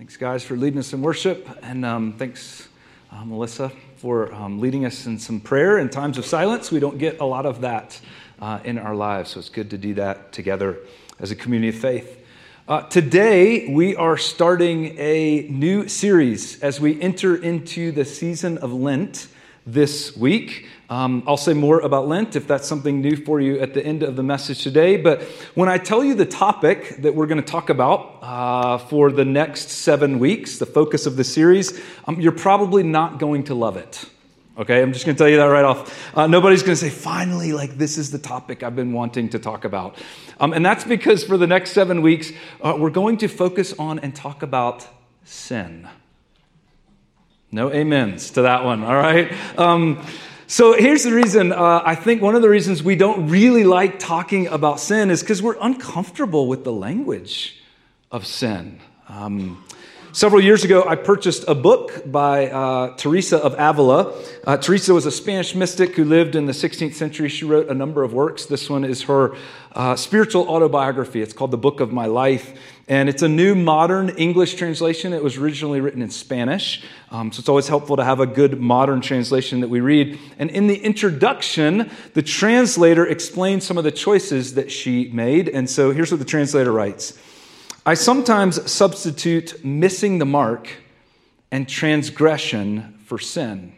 Thanks, guys, for leading us in worship. And um, thanks, uh, Melissa, for um, leading us in some prayer in times of silence. We don't get a lot of that uh, in our lives, so it's good to do that together as a community of faith. Uh, today, we are starting a new series as we enter into the season of Lent this week. Um, I'll say more about Lent if that's something new for you at the end of the message today. But when I tell you the topic that we're going to talk about uh, for the next seven weeks, the focus of the series, um, you're probably not going to love it. Okay, I'm just going to tell you that right off. Uh, nobody's going to say, finally, like this is the topic I've been wanting to talk about. Um, and that's because for the next seven weeks, uh, we're going to focus on and talk about sin. No amens to that one, all right? Um, so here's the reason uh, I think one of the reasons we don't really like talking about sin is because we're uncomfortable with the language of sin. Um, Several years ago, I purchased a book by uh, Teresa of Avila. Uh, Teresa was a Spanish mystic who lived in the 16th century. She wrote a number of works. This one is her uh, spiritual autobiography. It's called The Book of My Life. And it's a new modern English translation. It was originally written in Spanish. Um, so it's always helpful to have a good modern translation that we read. And in the introduction, the translator explains some of the choices that she made. And so here's what the translator writes. I sometimes substitute missing the mark and transgression for sin.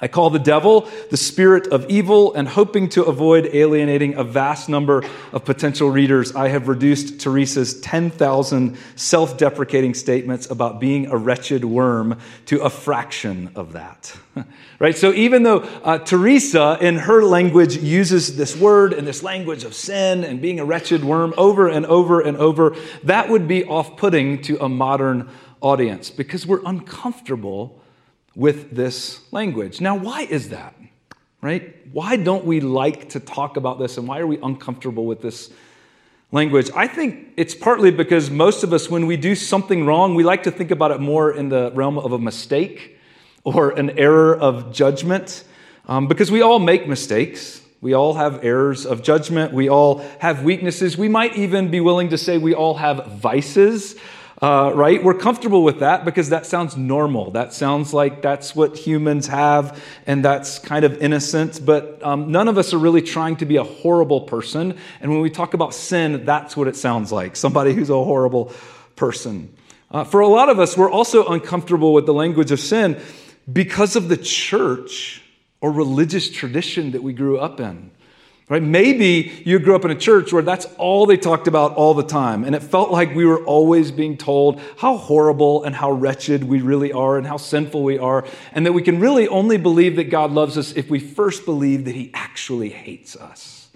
I call the devil the spirit of evil, and hoping to avoid alienating a vast number of potential readers, I have reduced Teresa's 10,000 self deprecating statements about being a wretched worm to a fraction of that. right? So even though uh, Teresa, in her language, uses this word and this language of sin and being a wretched worm over and over and over, that would be off putting to a modern audience because we're uncomfortable with this language. Now, why is that? Right? Why don't we like to talk about this and why are we uncomfortable with this language? I think it's partly because most of us, when we do something wrong, we like to think about it more in the realm of a mistake or an error of judgment um, because we all make mistakes. We all have errors of judgment. We all have weaknesses. We might even be willing to say we all have vices uh, right? We're comfortable with that because that sounds normal. That sounds like that's what humans have and that's kind of innocent. But um, none of us are really trying to be a horrible person. And when we talk about sin, that's what it sounds like somebody who's a horrible person. Uh, for a lot of us, we're also uncomfortable with the language of sin because of the church or religious tradition that we grew up in. Right? Maybe you grew up in a church where that's all they talked about all the time. And it felt like we were always being told how horrible and how wretched we really are and how sinful we are. And that we can really only believe that God loves us if we first believe that He actually hates us.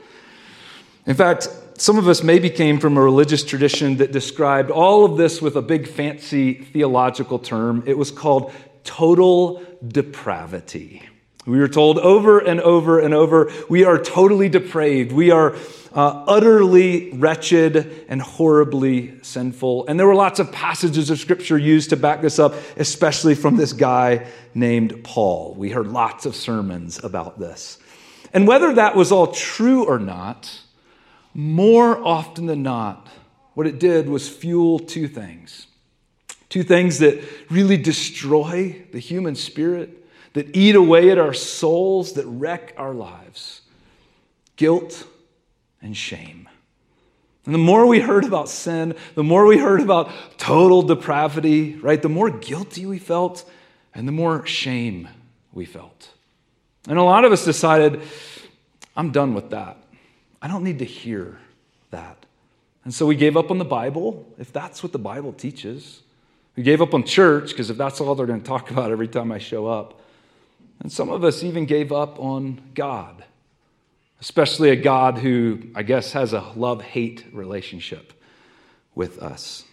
In fact, some of us maybe came from a religious tradition that described all of this with a big fancy theological term. It was called total depravity. We are told over and over and over we are totally depraved. We are uh, utterly wretched and horribly sinful. And there were lots of passages of scripture used to back this up, especially from this guy named Paul. We heard lots of sermons about this. And whether that was all true or not, more often than not, what it did was fuel two things. Two things that really destroy the human spirit that eat away at our souls, that wreck our lives guilt and shame. And the more we heard about sin, the more we heard about total depravity, right? The more guilty we felt and the more shame we felt. And a lot of us decided, I'm done with that. I don't need to hear that. And so we gave up on the Bible, if that's what the Bible teaches. We gave up on church, because if that's all they're going to talk about every time I show up. And some of us even gave up on God, especially a God who, I guess, has a love hate relationship with us.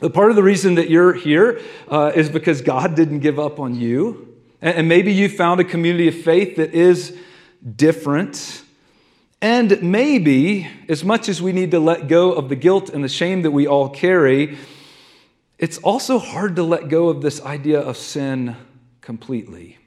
But part of the reason that you're here uh, is because God didn't give up on you. And maybe you found a community of faith that is different. And maybe, as much as we need to let go of the guilt and the shame that we all carry, it's also hard to let go of this idea of sin completely.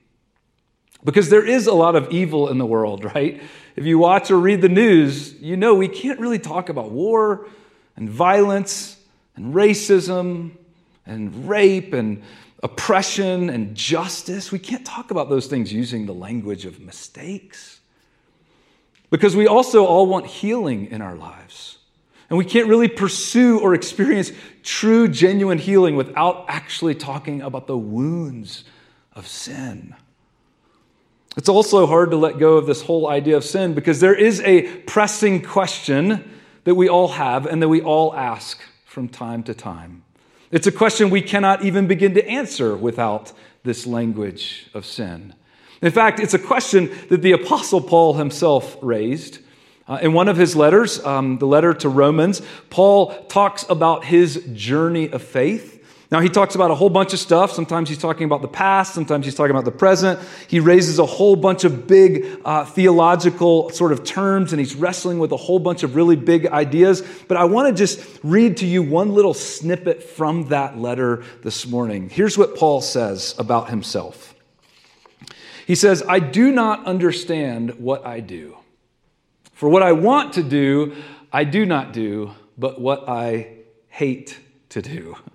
Because there is a lot of evil in the world, right? If you watch or read the news, you know we can't really talk about war and violence and racism and rape and oppression and justice. We can't talk about those things using the language of mistakes. Because we also all want healing in our lives. And we can't really pursue or experience true, genuine healing without actually talking about the wounds of sin. It's also hard to let go of this whole idea of sin because there is a pressing question that we all have and that we all ask from time to time. It's a question we cannot even begin to answer without this language of sin. In fact, it's a question that the Apostle Paul himself raised. Uh, in one of his letters, um, the letter to Romans, Paul talks about his journey of faith. Now, he talks about a whole bunch of stuff. Sometimes he's talking about the past, sometimes he's talking about the present. He raises a whole bunch of big uh, theological sort of terms, and he's wrestling with a whole bunch of really big ideas. But I want to just read to you one little snippet from that letter this morning. Here's what Paul says about himself He says, I do not understand what I do. For what I want to do, I do not do, but what I hate to do.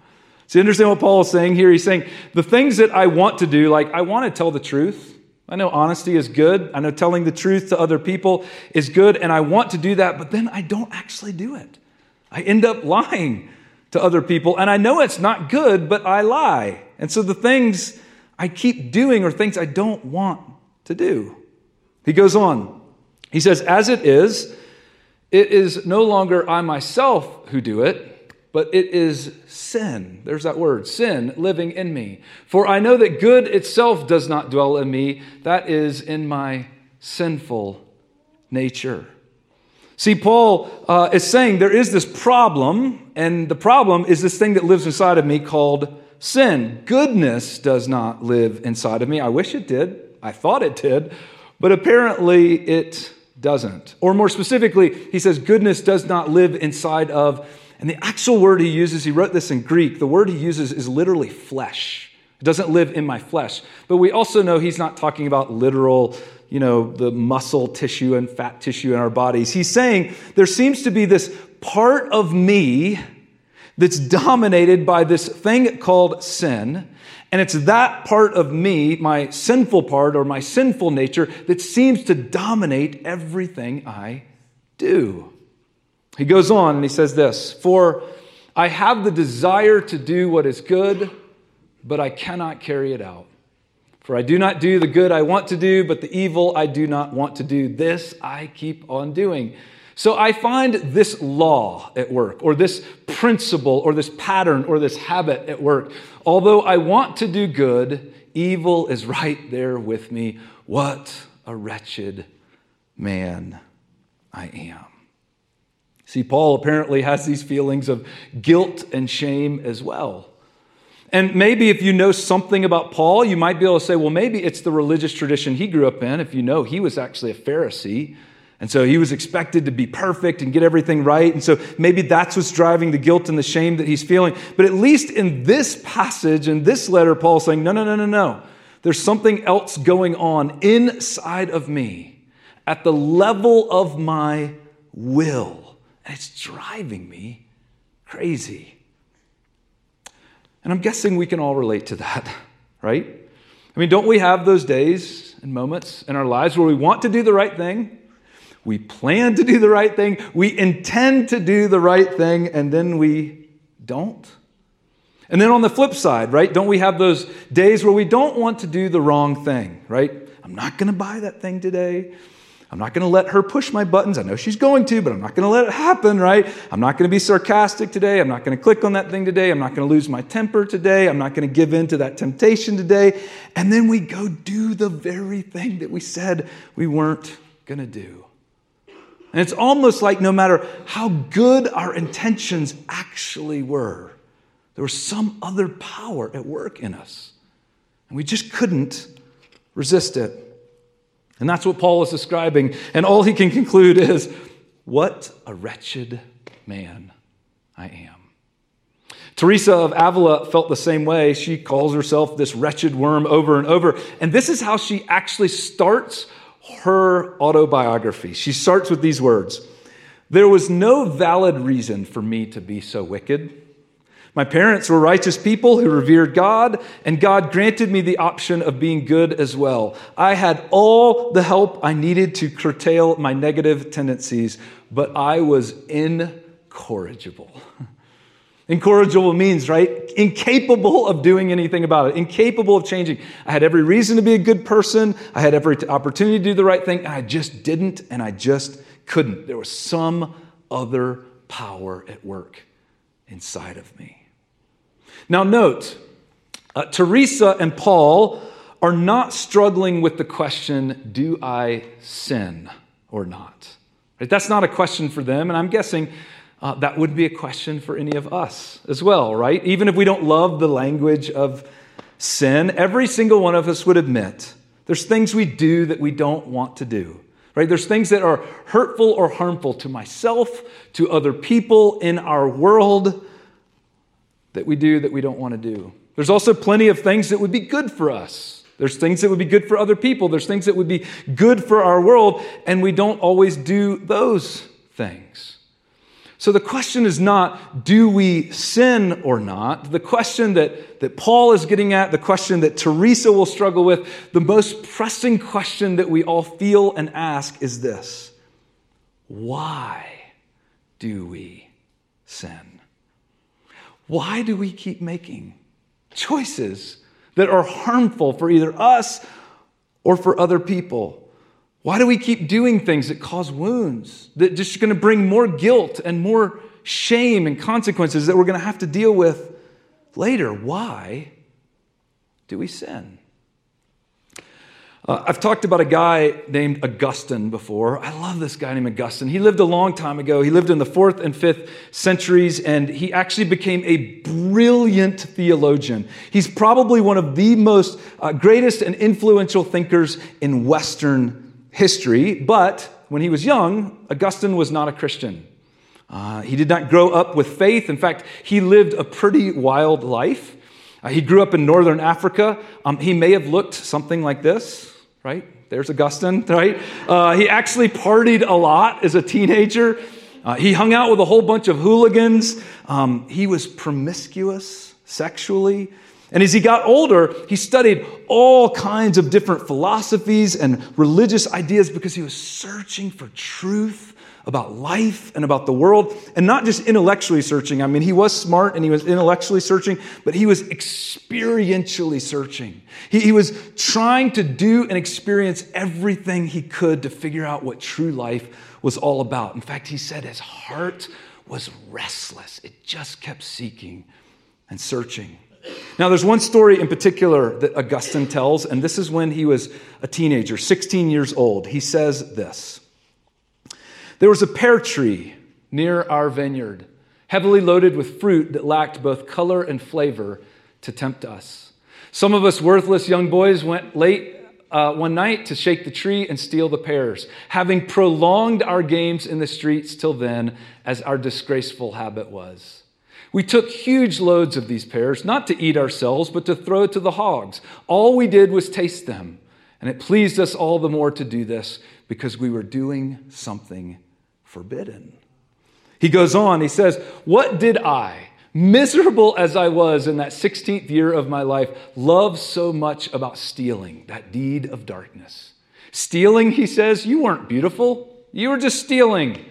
So understand what Paul is saying here? He's saying the things that I want to do, like I want to tell the truth. I know honesty is good. I know telling the truth to other people is good, and I want to do that, but then I don't actually do it. I end up lying to other people, and I know it's not good, but I lie. And so the things I keep doing are things I don't want to do. He goes on. He says, As it is, it is no longer I myself who do it but it is sin. There's that word, sin, living in me. For I know that good itself does not dwell in me, that is in my sinful nature. See, Paul uh, is saying there is this problem, and the problem is this thing that lives inside of me called sin. Goodness does not live inside of me. I wish it did. I thought it did, but apparently it doesn't. Or more specifically, he says goodness does not live inside of and the actual word he uses, he wrote this in Greek, the word he uses is literally flesh. It doesn't live in my flesh. But we also know he's not talking about literal, you know, the muscle tissue and fat tissue in our bodies. He's saying there seems to be this part of me that's dominated by this thing called sin. And it's that part of me, my sinful part or my sinful nature, that seems to dominate everything I do. He goes on and he says this For I have the desire to do what is good, but I cannot carry it out. For I do not do the good I want to do, but the evil I do not want to do. This I keep on doing. So I find this law at work, or this principle, or this pattern, or this habit at work. Although I want to do good, evil is right there with me. What a wretched man I am. See, Paul apparently has these feelings of guilt and shame as well. And maybe if you know something about Paul, you might be able to say, well, maybe it's the religious tradition he grew up in. If you know he was actually a Pharisee, and so he was expected to be perfect and get everything right. And so maybe that's what's driving the guilt and the shame that he's feeling. But at least in this passage, in this letter, Paul's saying, no, no, no, no, no. There's something else going on inside of me at the level of my will. It's driving me crazy. And I'm guessing we can all relate to that, right? I mean, don't we have those days and moments in our lives where we want to do the right thing? We plan to do the right thing. We intend to do the right thing, and then we don't. And then on the flip side, right, don't we have those days where we don't want to do the wrong thing, right? I'm not going to buy that thing today. I'm not going to let her push my buttons. I know she's going to, but I'm not going to let it happen, right? I'm not going to be sarcastic today. I'm not going to click on that thing today. I'm not going to lose my temper today. I'm not going to give in to that temptation today. And then we go do the very thing that we said we weren't going to do. And it's almost like no matter how good our intentions actually were, there was some other power at work in us. And we just couldn't resist it. And that's what Paul is describing. And all he can conclude is, What a wretched man I am. Teresa of Avila felt the same way. She calls herself this wretched worm over and over. And this is how she actually starts her autobiography. She starts with these words There was no valid reason for me to be so wicked. My parents were righteous people who revered God, and God granted me the option of being good as well. I had all the help I needed to curtail my negative tendencies, but I was incorrigible. Incorrigible means, right? Incapable of doing anything about it, incapable of changing. I had every reason to be a good person. I had every opportunity to do the right thing, and I just didn't, and I just couldn't. There was some other power at work inside of me. Now, note, uh, Teresa and Paul are not struggling with the question, do I sin or not? Right? That's not a question for them, and I'm guessing uh, that would be a question for any of us as well, right? Even if we don't love the language of sin, every single one of us would admit there's things we do that we don't want to do. Right? There's things that are hurtful or harmful to myself, to other people in our world that we do that we don't want to do. There's also plenty of things that would be good for us. There's things that would be good for other people. There's things that would be good for our world, and we don't always do those things. So the question is not, do we sin or not? The question that, that Paul is getting at, the question that Teresa will struggle with, the most pressing question that we all feel and ask is this Why do we sin? Why do we keep making choices that are harmful for either us or for other people? Why do we keep doing things that cause wounds, that just going to bring more guilt and more shame and consequences that we're going to have to deal with later? Why do we sin? Uh, I've talked about a guy named Augustine before. I love this guy named Augustine. He lived a long time ago. He lived in the fourth and fifth centuries, and he actually became a brilliant theologian. He's probably one of the most uh, greatest and influential thinkers in Western history. But when he was young, Augustine was not a Christian. Uh, he did not grow up with faith. In fact, he lived a pretty wild life. Uh, he grew up in northern Africa. Um, he may have looked something like this right? There's Augustine, right? Uh, he actually partied a lot as a teenager. Uh, he hung out with a whole bunch of hooligans. Um, he was promiscuous sexually. And as he got older, he studied all kinds of different philosophies and religious ideas because he was searching for truth about life and about the world, and not just intellectually searching. I mean, he was smart and he was intellectually searching, but he was experientially searching. He, he was trying to do and experience everything he could to figure out what true life was all about. In fact, he said his heart was restless, it just kept seeking and searching. Now, there's one story in particular that Augustine tells, and this is when he was a teenager, 16 years old. He says this. There was a pear tree near our vineyard, heavily loaded with fruit that lacked both color and flavor to tempt us. Some of us worthless young boys went late uh, one night to shake the tree and steal the pears, having prolonged our games in the streets till then, as our disgraceful habit was. We took huge loads of these pears, not to eat ourselves, but to throw to the hogs. All we did was taste them, and it pleased us all the more to do this because we were doing something forbidden. He goes on, he says, What did I, miserable as I was in that 16th year of my life, love so much about stealing, that deed of darkness? Stealing, he says, you weren't beautiful. You were just stealing.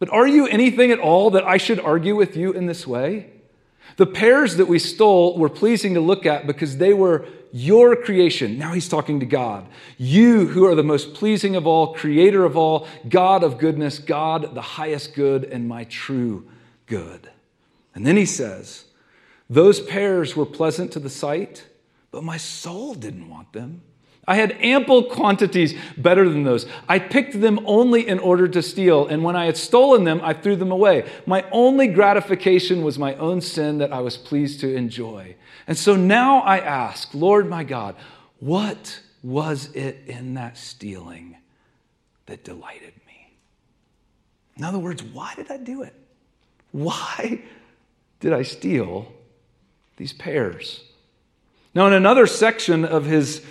But are you anything at all that I should argue with you in this way? The pears that we stole were pleasing to look at because they were your creation. Now he's talking to God. You who are the most pleasing of all, creator of all, God of goodness, God the highest good, and my true good. And then he says, Those pears were pleasant to the sight, but my soul didn't want them. I had ample quantities better than those. I picked them only in order to steal, and when I had stolen them, I threw them away. My only gratification was my own sin that I was pleased to enjoy. And so now I ask, Lord my God, what was it in that stealing that delighted me? In other words, why did I do it? Why did I steal these pears? Now, in another section of his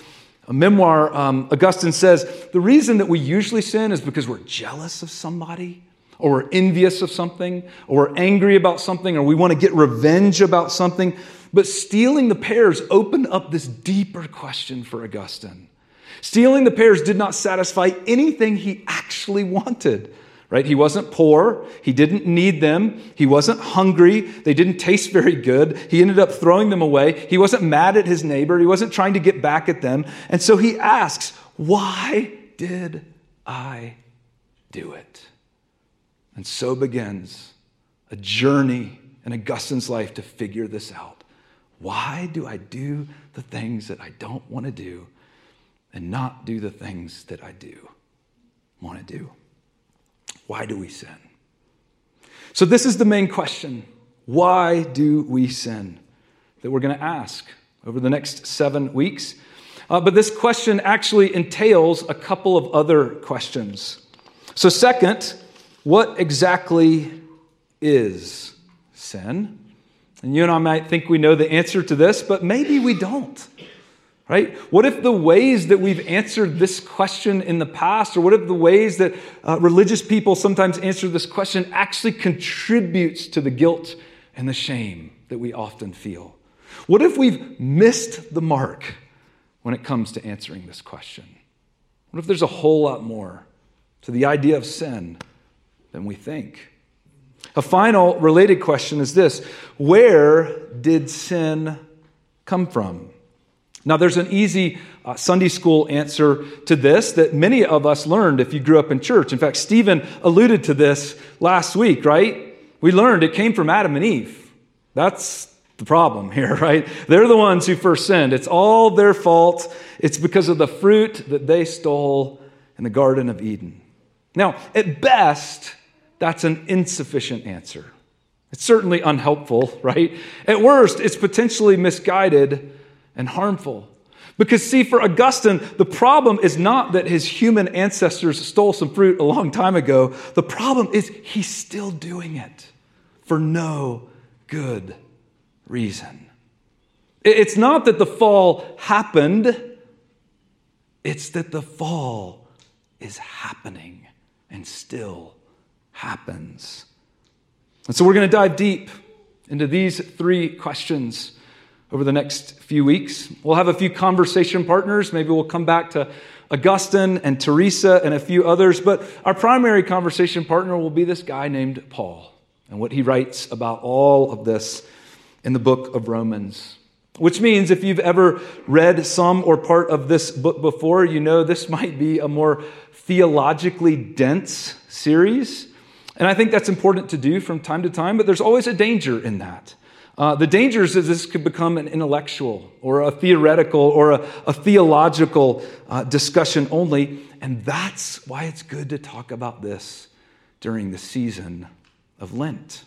a memoir, um, Augustine says the reason that we usually sin is because we're jealous of somebody or we're envious of something, or we're angry about something, or we want to get revenge about something. But stealing the pears opened up this deeper question for Augustine. Stealing the pears did not satisfy anything he actually wanted. Right? He wasn't poor. He didn't need them. He wasn't hungry. They didn't taste very good. He ended up throwing them away. He wasn't mad at his neighbor. He wasn't trying to get back at them. And so he asks, Why did I do it? And so begins a journey in Augustine's life to figure this out. Why do I do the things that I don't want to do and not do the things that I do want to do? Why do we sin? So, this is the main question. Why do we sin? That we're going to ask over the next seven weeks. Uh, but this question actually entails a couple of other questions. So, second, what exactly is sin? And you and I might think we know the answer to this, but maybe we don't. Right? What if the ways that we've answered this question in the past, or what if the ways that uh, religious people sometimes answer this question actually contributes to the guilt and the shame that we often feel? What if we've missed the mark when it comes to answering this question? What if there's a whole lot more to the idea of sin than we think? A final related question is this Where did sin come from? Now, there's an easy uh, Sunday school answer to this that many of us learned if you grew up in church. In fact, Stephen alluded to this last week, right? We learned it came from Adam and Eve. That's the problem here, right? They're the ones who first sinned. It's all their fault. It's because of the fruit that they stole in the Garden of Eden. Now, at best, that's an insufficient answer. It's certainly unhelpful, right? At worst, it's potentially misguided and harmful. Because, see, for Augustine, the problem is not that his human ancestors stole some fruit a long time ago. The problem is he's still doing it for no good reason. It's not that the fall happened, it's that the fall is happening and still happens. And so we're going to dive deep into these three questions over the next few weeks. We'll have a few conversation partners. Maybe we'll come back to Augustine and Teresa and a few others. But our primary conversation partner will be this guy named Paul and what he writes about all of this in the book of Romans. Which means if you've ever read some or part of this book before, you know this might be a more theologically dense series. And I think that's important to do from time to time, but there's always a danger in that. Uh, the dangers is this could become an intellectual or a theoretical or a, a theological uh, discussion only. And that's why it's good to talk about this during the season of Lent.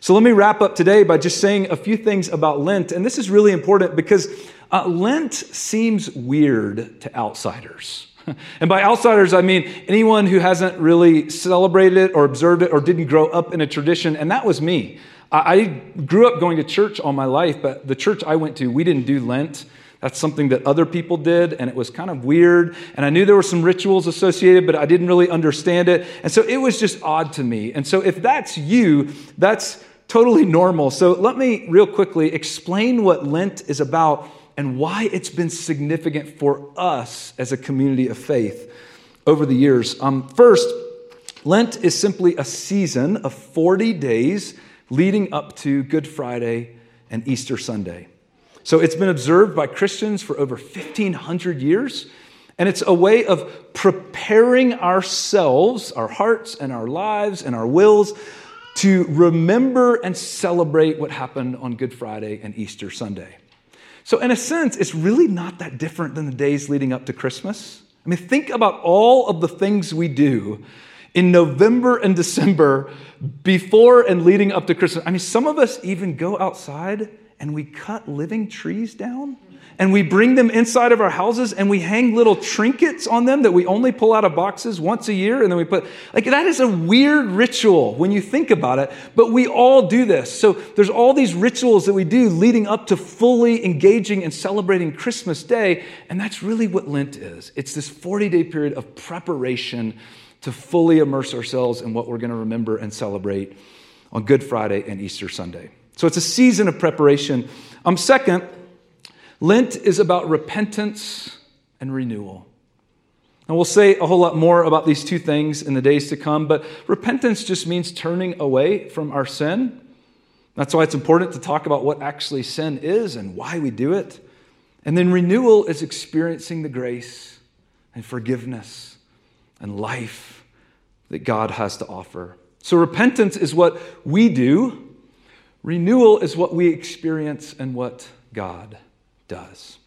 So let me wrap up today by just saying a few things about Lent. And this is really important because uh, Lent seems weird to outsiders. And by outsiders, I mean anyone who hasn't really celebrated it or observed it or didn't grow up in a tradition. And that was me. I grew up going to church all my life, but the church I went to, we didn't do Lent. That's something that other people did, and it was kind of weird. And I knew there were some rituals associated, but I didn't really understand it. And so it was just odd to me. And so if that's you, that's totally normal. So let me real quickly explain what Lent is about and why it's been significant for us as a community of faith over the years. Um, first, Lent is simply a season of 40 days leading up to Good Friday and Easter Sunday. So it's been observed by Christians for over 1,500 years. And it's a way of preparing ourselves, our hearts and our lives and our wills to remember and celebrate what happened on Good Friday and Easter Sunday. So, in a sense, it's really not that different than the days leading up to Christmas. I mean, think about all of the things we do in November and December before and leading up to Christmas. I mean, some of us even go outside and we cut living trees down and we bring them inside of our houses and we hang little trinkets on them that we only pull out of boxes once a year and then we put like that is a weird ritual when you think about it but we all do this so there's all these rituals that we do leading up to fully engaging and celebrating christmas day and that's really what lent is it's this 40 day period of preparation to fully immerse ourselves in what we're going to remember and celebrate on Good Friday and Easter Sunday. So it's a season of preparation. Um, second, Lent is about repentance and renewal. And we'll say a whole lot more about these two things in the days to come, but repentance just means turning away from our sin. That's why it's important to talk about what actually sin is and why we do it. And then renewal is experiencing the grace and forgiveness and life that God has to offer. So repentance is what we do, renewal is what we experience and what God does.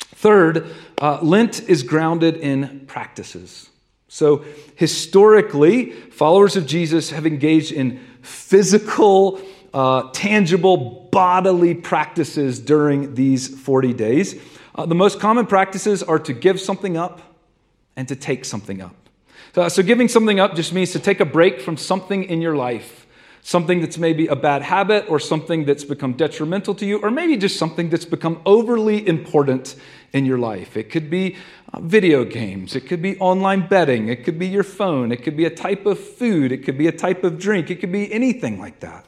Third, uh, Lent is grounded in practices. So, historically, followers of Jesus have engaged in physical, uh, tangible, bodily practices during these 40 days. Uh, the most common practices are to give something up and to take something up. So, so, giving something up just means to take a break from something in your life something that's maybe a bad habit or something that's become detrimental to you, or maybe just something that's become overly important in your life. It could be uh, video games, it could be online betting, it could be your phone, it could be a type of food, it could be a type of drink, it could be anything like that.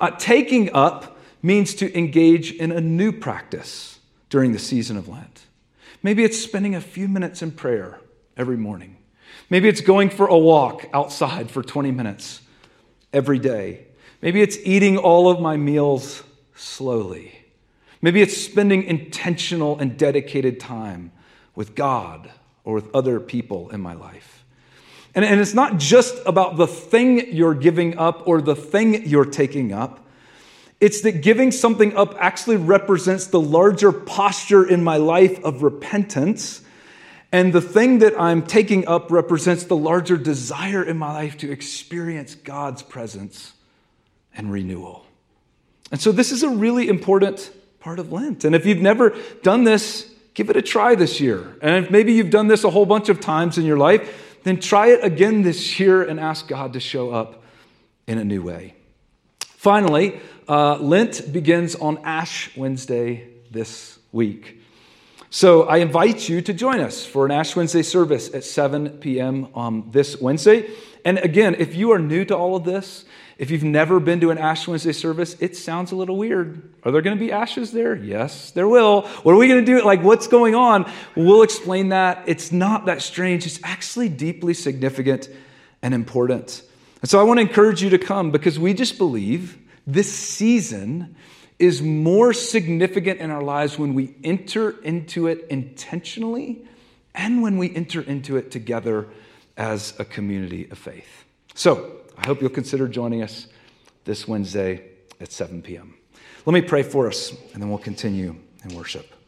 Uh, taking up means to engage in a new practice during the season of Lent. Maybe it's spending a few minutes in prayer every morning. Maybe it's going for a walk outside for 20 minutes every day. Maybe it's eating all of my meals slowly. Maybe it's spending intentional and dedicated time with God or with other people in my life. And, and it's not just about the thing you're giving up or the thing you're taking up. It's that giving something up actually represents the larger posture in my life of repentance and the thing that I'm taking up represents the larger desire in my life to experience God's presence and renewal. And so, this is a really important part of Lent. And if you've never done this, give it a try this year. And if maybe you've done this a whole bunch of times in your life, then try it again this year and ask God to show up in a new way. Finally, uh, Lent begins on Ash Wednesday this week. So I invite you to join us for an Ash Wednesday service at 7 p.m. Um, this Wednesday. And again, if you are new to all of this, if you've never been to an Ash Wednesday service, it sounds a little weird. Are there going to be ashes there? Yes, there will. What are we going to do? Like, what's going on? We'll explain that. It's not that strange, it's actually deeply significant and important. And so I want to encourage you to come because we just believe this season is more significant in our lives when we enter into it intentionally and when we enter into it together as a community of faith. So, I hope you'll consider joining us this Wednesday at 7 p.m. Let me pray for us, and then we'll continue in worship.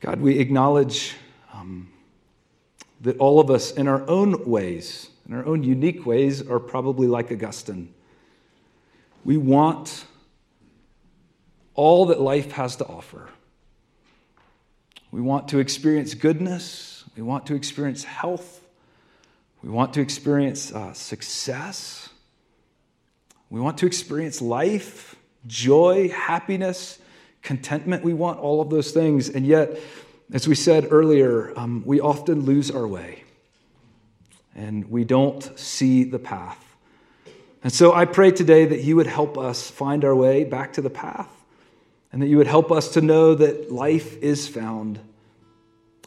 God, we acknowledge um, that all of us, in our own ways, in our own unique ways, are probably like Augustine. We want all that life has to offer. We want to experience goodness. We want to experience health. We want to experience uh, success. We want to experience life, joy, happiness, contentment. We want all of those things. And yet, as we said earlier, um, we often lose our way and we don't see the path. And so I pray today that you would help us find our way back to the path and that you would help us to know that life is found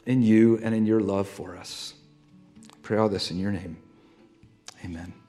in you and in your love for us. I pray all this in your name. Amen.